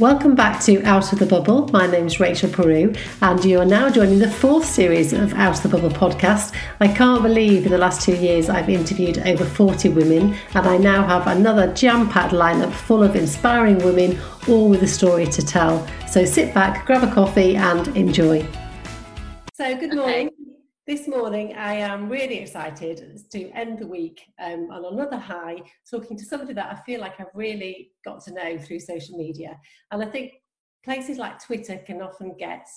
Welcome back to Out of the Bubble. My name is Rachel Peru, and you are now joining the fourth series of Out of the Bubble podcast. I can't believe in the last two years I've interviewed over 40 women, and I now have another jam packed lineup full of inspiring women, all with a story to tell. So sit back, grab a coffee, and enjoy. So, good morning. This morning, I am really excited to end the week um, on another high, talking to somebody that I feel like I've really got to know through social media. And I think places like Twitter can often get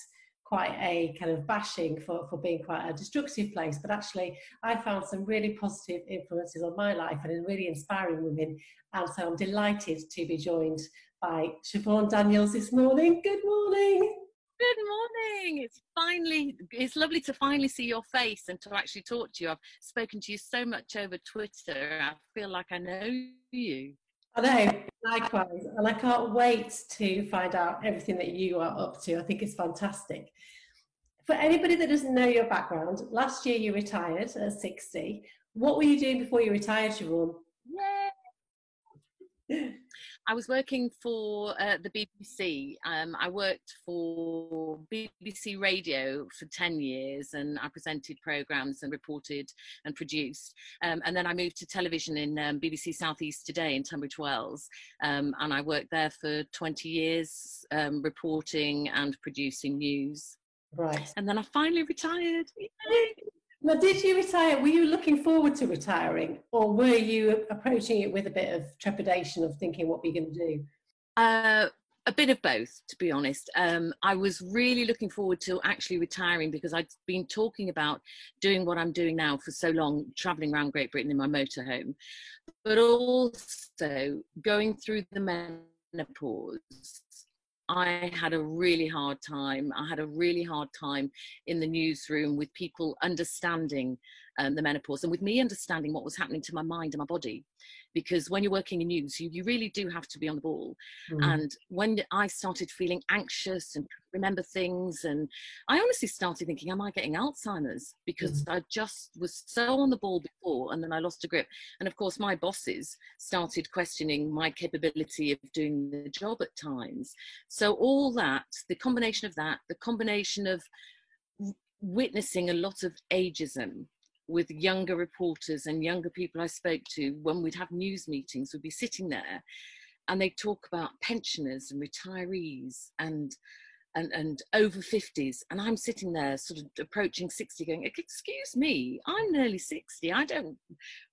quite a kind of bashing for, for being quite a destructive place, but actually, I found some really positive influences on my life and really inspiring women. And so I'm delighted to be joined by Siobhan Daniels this morning. Good morning. Good morning. It's finally, it's lovely to finally see your face and to actually talk to you. I've spoken to you so much over Twitter. I feel like I know you. I know, likewise. And I can't wait to find out everything that you are up to. I think it's fantastic. For anybody that doesn't know your background, last year you retired at 60. What were you doing before you retired, Siobhan? Yeah. I was working for uh, the BBC. Um, I worked for BBC Radio for 10 years and I presented programmes and reported and produced. Um, and then I moved to television in um, BBC Southeast Today in Tunbridge Wells. Um, and I worked there for 20 years um, reporting and producing news. Right. And then I finally retired. Now, did you retire? Were you looking forward to retiring, or were you approaching it with a bit of trepidation of thinking what we're going to do? Uh, a bit of both, to be honest. Um, I was really looking forward to actually retiring because I'd been talking about doing what I'm doing now for so long, traveling around Great Britain in my motorhome, but also going through the menopause I had a really hard time. I had a really hard time in the newsroom with people understanding um, the menopause and with me understanding what was happening to my mind and my body because when you're working in news you, you really do have to be on the ball mm. and when i started feeling anxious and remember things and i honestly started thinking am i getting alzheimer's because mm. i just was so on the ball before and then i lost a grip and of course my bosses started questioning my capability of doing the job at times so all that the combination of that the combination of witnessing a lot of ageism with younger reporters and younger people I spoke to when we'd have news meetings, we'd be sitting there and they'd talk about pensioners and retirees and and, and over 50s and i'm sitting there sort of approaching 60 going excuse me i'm nearly 60 i don't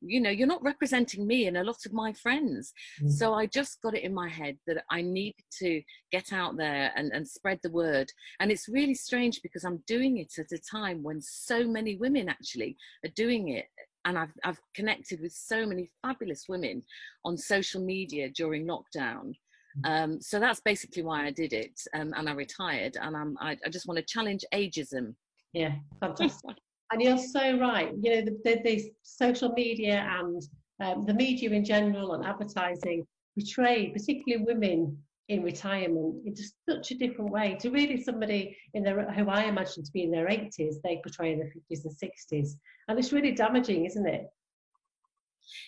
you know you're not representing me and a lot of my friends. Mm. so i just got it in my head that i need to get out there and, and spread the word. And it's really strange because i'm doing it at a time when so many women actually are doing it and I've, I've connected with so many fabulous women on social media during lockdown um, so that's basically why I did it, um, and I retired. And I'm, I, I just want to challenge ageism. Yeah, fantastic. and you're so right. You know, the, the, the social media and um, the media in general and advertising portray, particularly women in retirement, in just such a different way to really somebody in their who I imagine to be in their 80s. They portray in their 50s and 60s, and it's really damaging, isn't it?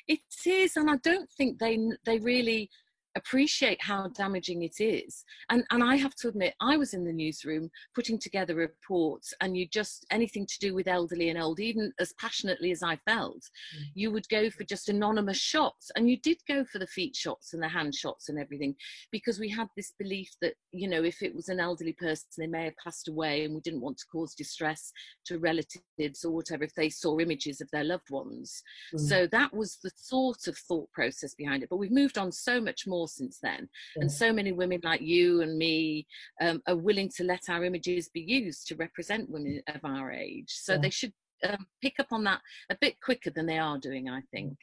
It is, and I don't think they they really appreciate how damaging it is. And, and I have to admit, I was in the newsroom putting together reports, and you just anything to do with elderly and old, even as passionately as I felt, mm. you would go for just anonymous shots. And you did go for the feet shots and the hand shots and everything, because we had this belief that, you know, if it was an elderly person, they may have passed away, and we didn't want to cause distress to relatives or whatever if they saw images of their loved ones. Mm. So that was the sort of thought process behind it. But we've moved on so much more since then. Yeah. And so many women like you and me um, are willing to let our images be used to represent women of our age. So yeah. they should um, pick up on that a bit quicker than they are doing, I think.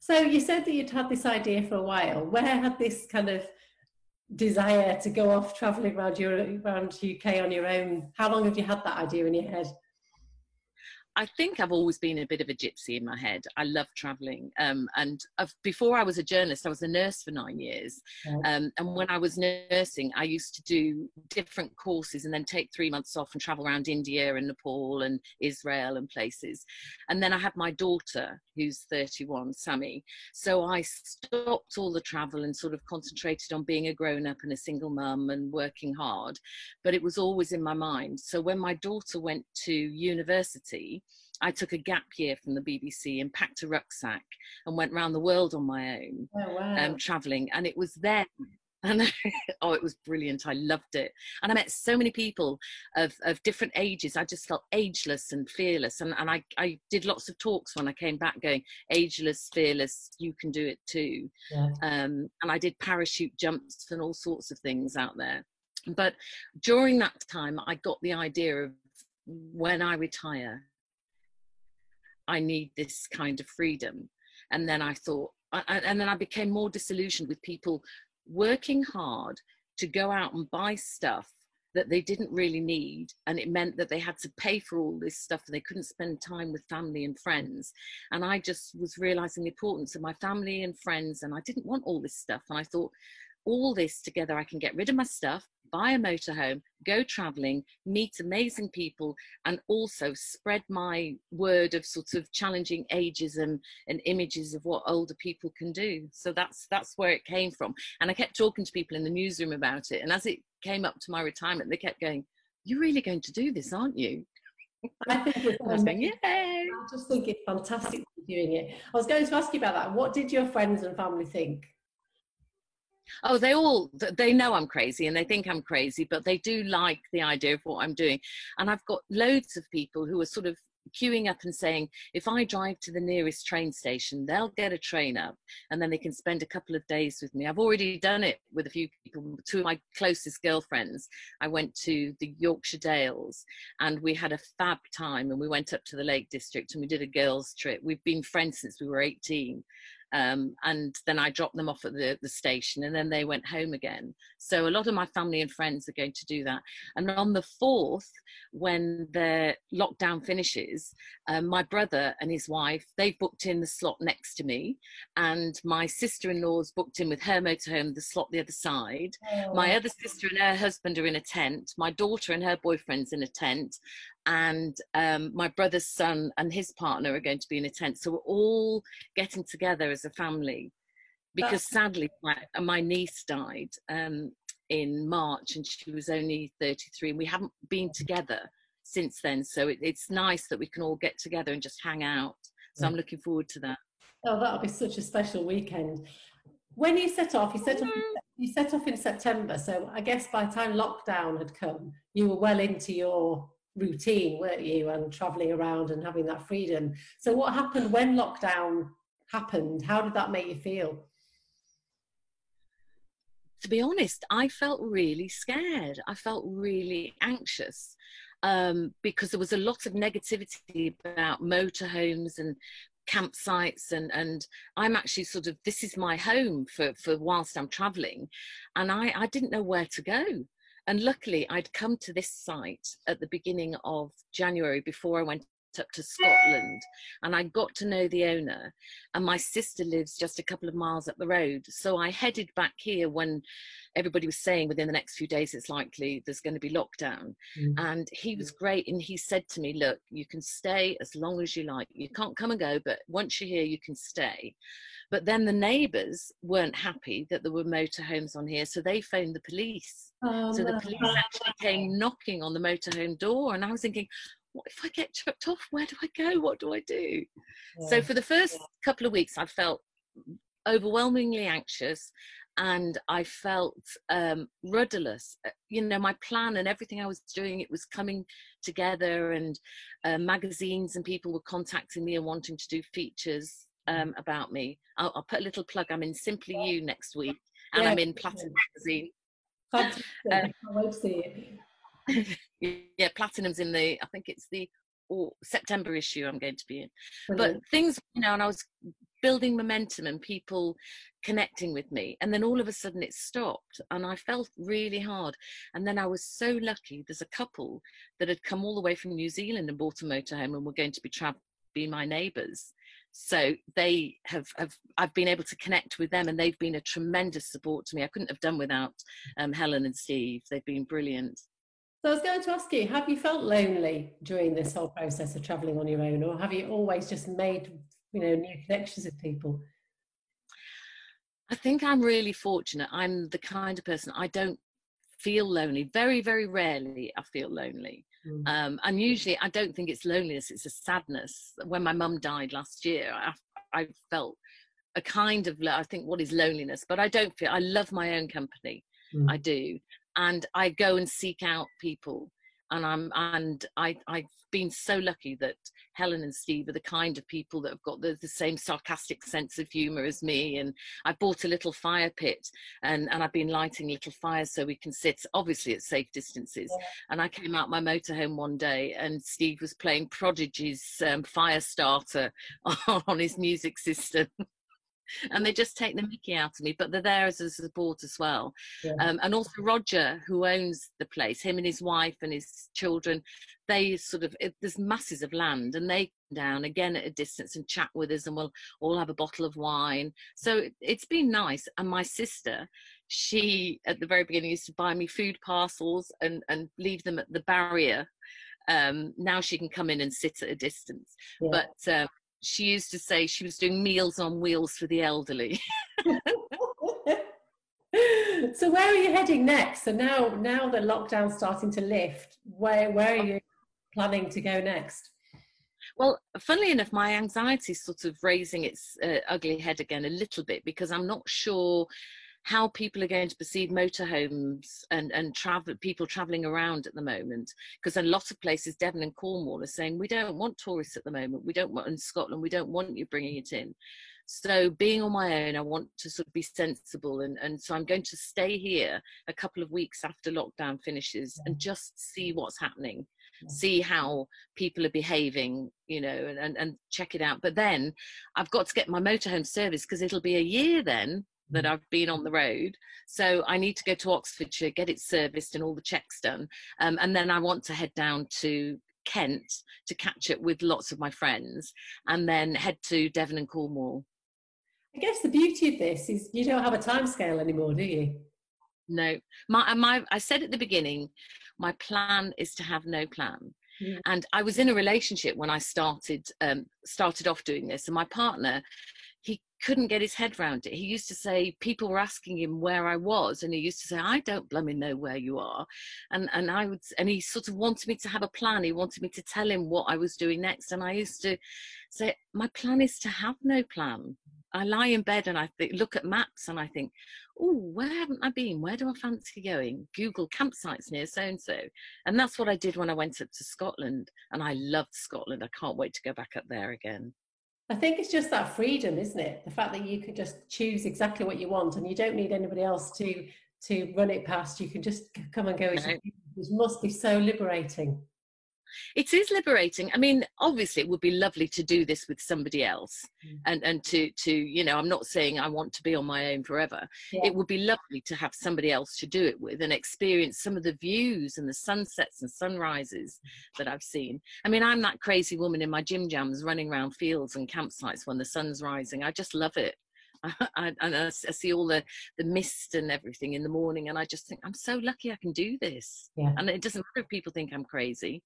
So you said that you'd had this idea for a while. Where had this kind of desire to go off traveling around your around UK on your own? How long have you had that idea in your head? I think I've always been a bit of a gypsy in my head. I love traveling. Um, and I've, before I was a journalist, I was a nurse for nine years. Um, and when I was nursing, I used to do different courses and then take three months off and travel around India and Nepal and Israel and places. And then I had my daughter, who's 31, Sammy. So I stopped all the travel and sort of concentrated on being a grown up and a single mum and working hard. But it was always in my mind. So when my daughter went to university, I took a gap year from the BBC and packed a rucksack and went around the world on my own, oh, wow. um, traveling. And it was then and oh it was brilliant i loved it and i met so many people of, of different ages i just felt ageless and fearless and, and I, I did lots of talks when i came back going ageless fearless you can do it too yeah. um, and i did parachute jumps and all sorts of things out there but during that time i got the idea of when i retire i need this kind of freedom. And then i thought and then I became more disillusioned with people working hard to go out and buy stuff that they didn't really need. And it meant that they had to pay for all this stuff and they couldn't spend time with family and friends. And i just was realizing the importance of my family and friends. And i didn't want all this stuff. And i thought all this together i can get rid of my stuff buy a motorhome, go traveling, meet amazing people, and also spread my word of sort of challenging ageism and images of what older people can do. So that's that's where it came from. And I kept talking to people in the newsroom about it. And as it came up to my retirement, they kept going, "You're really going to do this, aren't you?" I think it's I was going, Yay! I just think it's fantastic doing it. I was going to ask you about that. What did your friends and family think? Oh they all they know i'm crazy and they think i'm crazy but they do like the idea of what i'm doing. And i've got loads of people who are sort of queuing up and saying if i drive to the nearest train station they'll get a train up and then they can spend a couple of days with me. I've already done it with a few people two of my closest girlfriends. I went to the yorkshire dales and we had a fab time and we went up to the lake district and we did a girls trip. We've been friends since we were 18 um, and then I dropped them off at the, the station and then they went home again. So a lot of my family and friends are going to do that. And on the 4th, when the lockdown finishes, um, my brother and his wife, they've booked in the slot next to me and my sister-in-law's booked in with her motorhome, the slot the other side. Oh. My other sister and her husband are in a tent. My daughter and her boyfriend's in a tent and um, my brother's son and his partner are going to be in a tent. So we're all getting together as a family because sadly my, my, niece died um, in March and she was only 33 and we haven't been together since then. So it, it's nice that we can all get together and just hang out. So. I'm looking forward to that. Oh, that'll be such a special weekend. When you set off, you set off, you set off in September. So I guess by the time lockdown had come, you were well into your routine, weren't you, and traveling around and having that freedom. So, what happened when lockdown happened? How did that make you feel? To be honest, I felt really scared. I felt really anxious um, because there was a lot of negativity about motorhomes and campsites and and I'm actually sort of this is my home for for whilst I'm traveling and I I didn't know where to go and luckily, I'd come to this site at the beginning of January before I went up to Scotland and I got to know the owner and my sister lives just a couple of miles up the road. So I headed back here when everybody was saying within the next few days it's likely there's going to be lockdown. Mm. and he was great and he said to me look you can stay as long as you like. You can't come and go but once you're here you can stay. But then the neighbours weren't happy that there were motorhomes on here, so they phoned the police. Oh, so the police actually came knocking on the motorhome door, and I was thinking, what if I get chucked off? Where do I go? What do I do? Yeah. So for the first couple of weeks, I felt overwhelmingly anxious and I felt um, rudderless. Uh, you know, my plan and everything I was doing, it was coming together, and uh, magazines and people were contacting me and wanting to do features um, about me. I'll, I'll, put a little plug. I'm in Simply You next week, and yeah, I'm in Platinum magazine. Fantastic! Um, I can't wait to see it. yeah, Platinum's in the. I think it's the or September issue I'm going to be in. Brilliant. But things, you know, and I was building momentum and people connecting with me. And then all of a sudden it stopped and I felt really hard. And then I was so lucky. There's a couple that had come all the way from New Zealand and bought a motorhome and were going to be be my neighbors so they have, have i've been able to connect with them and they've been a tremendous support to me i couldn't have done without um, helen and steve they've been brilliant so I was going to ask you, have you felt lonely during this whole process of travelling on your own, or have you always just made, you know, new connections with people? I think I'm really fortunate. I'm the kind of person I don't feel lonely. Very, very rarely I feel lonely. Mm. Um, and usually I don't think it's loneliness, it's a sadness. When my mum died last year, I, I felt a kind of, I think, what is loneliness? But I don't feel, I love my own company. Mm. I do and I go and seek out people. And I'm and I I've been so lucky that Helen and Steve are the kind of people that have got the, the same sarcastic sense of humour as me. And I bought a little fire pit and, and I've been lighting little fires so we can sit obviously at safe distances. Yeah. And I came out my motorhome one day and Steve was playing Prodigy's um, fire starter on his music system and they just take the mickey out of me but they're there as a support as well. Yeah. um, and also roger who owns the place him and his wife and his children they sort of it, there's masses of land and they come down again at a distance and chat with us and we'll all have a bottle of wine. So it, it's been nice. And my sister she at the very beginning used to buy me food parcels and and leave them at the barrier. Um, now she can come in and sit at a distance. Yeah. but um, she used to say she was doing meals on wheels for the elderly. so where are you heading next? So now now the lockdown's starting to lift, where where are you planning to go next? Well, funnily enough, my anxiety is sort of raising its uh, ugly head again a little bit because I'm not sure how people are going to perceive motorhomes and and travel people traveling around at the moment. Because a lot of places devon and cornwall are saying we don't want tourists at the moment. We don't want in scotland we don't want you bringing it in. So being on my own i want to sort of be sensible and, and so i'm going to stay here a couple of weeks after lockdown finishes and mm. just see what's happening see how people are behaving you know and, and, and check it out. But then i've got to get my motorhome service because it'll be a year then that I've been on the road. So I need to go to Oxfordshire, get it serviced and all the checks done. Um, and then I want to head down to Kent to catch it with lots of my friends and then head to Devon and Cornwall. I guess the beauty of this is you don't have a time scale anymore, do you? No. My, my, I said at the beginning, my plan is to have no plan. Yeah. And I was in a relationship when I started um, started off doing this, and my partner couldn't get his head round it. He used to say people were asking him where I was, and he used to say, "I don't blooming know where you are," and and I would, and he sort of wanted me to have a plan. He wanted me to tell him what I was doing next, and I used to say, "My plan is to have no plan." I lie in bed and I think, look at maps and I think, oh, where haven't I been? Where do I fancy going? Google campsites near so and so. And that's what I did when I went up to Scotland. And I loved Scotland. I can't wait to go back up there again. I think it's just that freedom, isn't it? The fact that you can just choose exactly what you want and you don't need anybody else to to run it past. You can just come and go as you It must be so liberating it is liberating. I mean obviously it would be lovely to do this with somebody else mm. and and to to you know i'm not saying i want to be on my own forever. Yeah. it would be lovely to have somebody else to do it with and experience some of the views and the sunsets and sunrises that i've seen. I mean i'm that crazy woman in my gym jams running around fields and campsites when the sun's rising. I just love it I, and I, I, see all the the mist and everything in the morning, and I just think I'm so lucky I can do this. Yeah. And it doesn't matter if people think I'm crazy,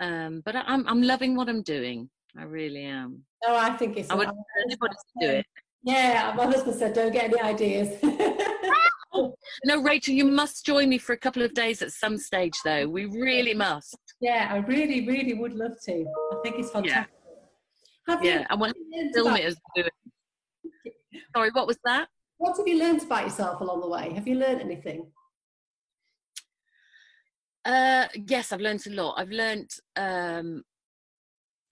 um, but I, am I'm, I'm loving what I'm doing. I really am. No, I think it's. I would anybody to do it. Yeah, my husband said, "Don't get any ideas." no, Rachel, you must join me for a couple of days at some stage, though. We really must. Yeah, I really, really would love to. I think it's fantastic. Yeah, Have yeah. I want to film it as we do it. Sorry, what was that? What have you learned about yourself along the way? Have you learned anything? Uh, yes, I've learned a lot. I've learned. Um,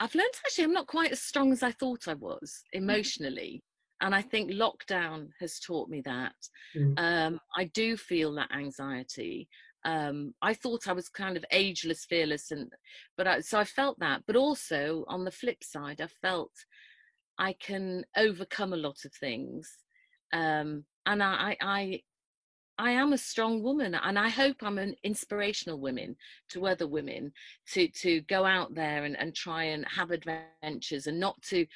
I've learned actually I'm not quite as strong as I thought I was mm. emotionally, and I think lockdown has taught me that. Mm. Um, I do feel that anxiety. Um, I thought I was kind of ageless, fearless, and but I, so I felt that. But also on the flip side, I felt I can overcome a lot of things. Um, and I, I, I am a strong woman, and I hope I'm an inspirational woman to other women to to go out there and, and try and have adventures and not to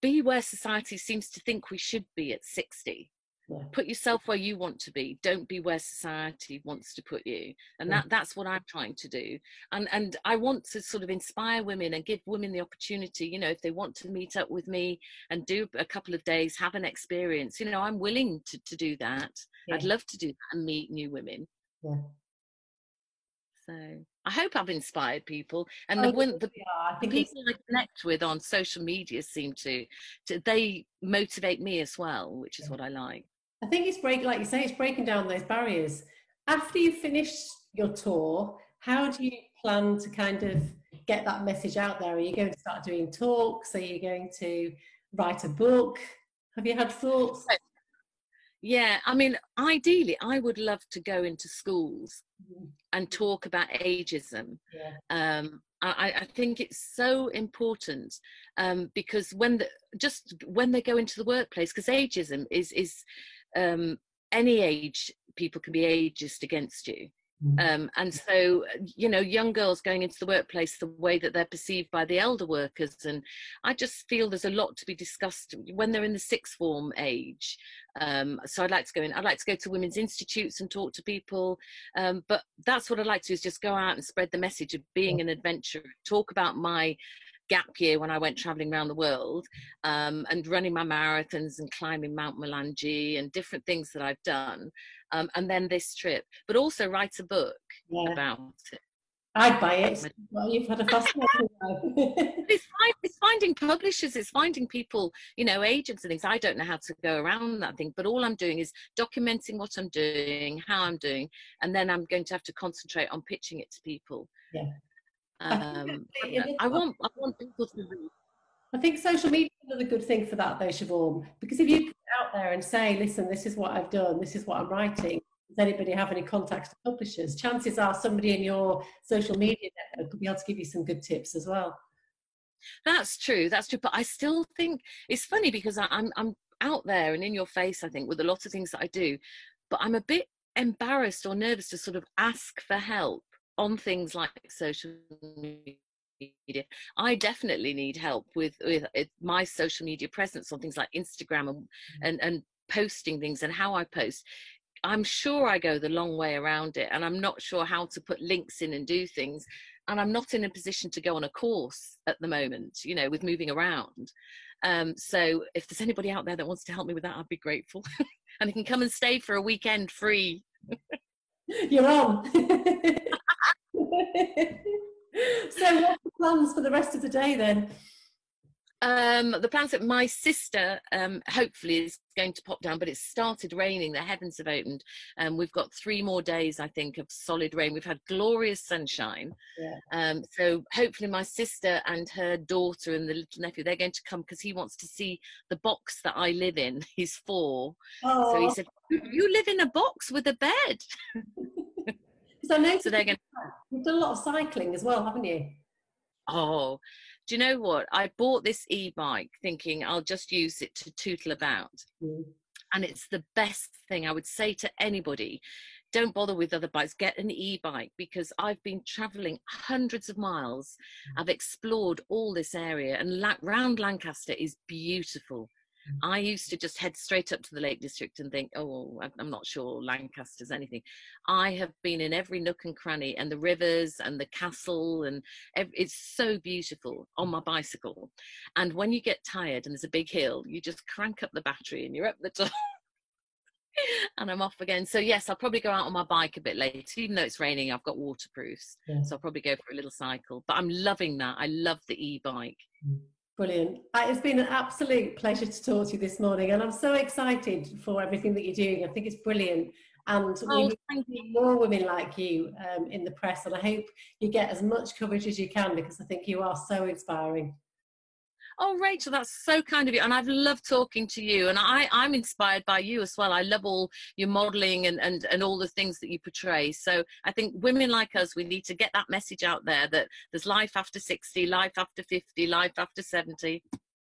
be where society seems to think we should be at 60 yeah. put yourself where you want to be don't be where society wants to put you and yeah. that that's what i'm trying to do and and i want to sort of inspire women and give women the opportunity you know if they want to meet up with me and do a couple of days have an experience you know i'm willing to, to do that yeah. i'd love to do that and meet new women yeah so I hope I've inspired people, and oh, the, the, the people I connect with on social media seem to, to, they motivate me as well, which is yeah. what I like. I think it's break, like you say, it's breaking down those barriers. After you finish your tour, how do you plan to kind of get that message out there? Are you going to start doing talks? Are you going to write a book? Have you had thoughts? Yeah, I mean, ideally, I would love to go into schools mm-hmm. and talk about ageism. Yeah. Um, I, I, think it's so important um, because when the, just when they go into the workplace, because ageism is is um, any age people can be ageist against you. Mm. Um, and so, you know, young girls going into the workplace, the way that they're perceived by the elder workers. And I just feel there's a lot to be discussed when they're in the sixth form age. Um, so I'd like to go in, I'd like to go to women's institutes and talk to people. Um, but that's what I'd like to do is just go out and spread the message of being an adventurer, talk about my gap year when I went traveling around the world um, and running my marathons and climbing Mount Mulanje and different things that I've done. Um, and then this trip, but also write a book yeah. about it. I'd buy it. Well, you've had a fascinating it's, it's finding publishers, it's finding people, you know, agents and things. I don't know how to go around that thing, but all I'm doing is documenting what I'm doing, how I'm doing, and then I'm going to have to concentrate on pitching it to people. Yeah. Um, I, want I want people to read. I think social media is another good thing for that, though, Siobhan, because if you put out there and say, listen, this is what I've done, this is what I'm writing, does anybody have any contacts to publishers? Chances are somebody in your social media network could be able to give you some good tips as well. That's true, that's true. But I still think it's funny because I'm I'm out there and in your face, I think, with a lot of things that I do, but I'm a bit embarrassed or nervous to sort of ask for help on things like social media. I definitely need help with with my social media presence on things like Instagram and, mm-hmm. and and posting things and how I post. I'm sure I go the long way around it, and I'm not sure how to put links in and do things. And I'm not in a position to go on a course at the moment, you know, with moving around. Um, so if there's anybody out there that wants to help me with that, I'd be grateful. and you can come and stay for a weekend free. You're on. so, what's the plans for the rest of the day then? Um, the plans that my sister um, hopefully is going to pop down, but it's started raining. The heavens have opened, and um, we've got three more days, I think, of solid rain. We've had glorious sunshine. Yeah. Um, so hopefully, my sister and her daughter and the little nephew they're going to come because he wants to see the box that I live in. He's four, oh. so he said, "You live in a box with a bed." So I know so they're going. You've done a lot of cycling as well, haven't you? Oh, do you know what? I bought this e-bike thinking I'll just use it to tootle about. Mm. And it's the best thing I would say to anybody. Don't bother with other bikes. Get an e-bike because I've been traveling hundreds of miles. Mm. I've explored all this area and la- round Lancaster is beautiful. I used to just head straight up to the Lake District and think, oh, I'm not sure Lancaster's anything. I have been in every nook and cranny, and the rivers and the castle, and it's so beautiful on my bicycle. And when you get tired and there's a big hill, you just crank up the battery and you're up the top. and I'm off again. So yes, I'll probably go out on my bike a bit later. Even though it's raining, I've got waterproofs, yeah. so I'll probably go for a little cycle. But I'm loving that. I love the e-bike. Mm. Brilliant. Uh, it's been an absolute pleasure to talk to you this morning, and I'm so excited for everything that you're doing. I think it's brilliant. And oh, we need more women like you um, in the press, and I hope you get as much coverage as you can because I think you are so inspiring. Oh, Rachel, that's so kind of you. And I've loved talking to you. And I, I'm inspired by you as well. I love all your modeling and, and, and all the things that you portray. So I think women like us, we need to get that message out there that there's life after 60, life after 50, life after 70.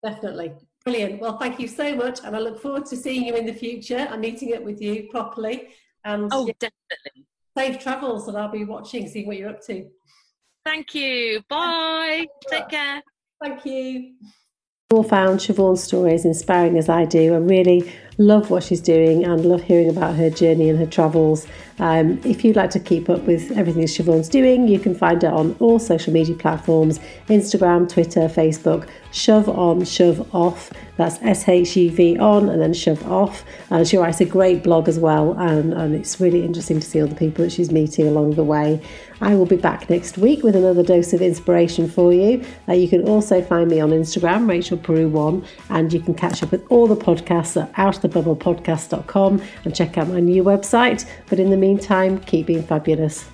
Definitely. Brilliant. Well, thank you so much. And I look forward to seeing you in the future and meeting up with you properly. And oh, yeah, definitely. Safe travels, and I'll be watching, seeing what you're up to. Thank you. Bye. Take care. Thank you. All found Siobhan's story as inspiring as I do. I really love what she's doing and love hearing about her journey and her travels. Um, if you'd like to keep up with everything that Siobhan's doing, you can find her on all social media platforms Instagram, Twitter, Facebook. Shove on, shove off. That's S H U V on and then shove off. And she writes a great blog as well, and, and it's really interesting to see all the people that she's meeting along the way. I will be back next week with another dose of inspiration for you. Uh, you can also find me on Instagram, Rachel Peru1, and you can catch up with all the podcasts at outofthebubblepodcast.com and check out my new website. But in the meantime, keep being fabulous.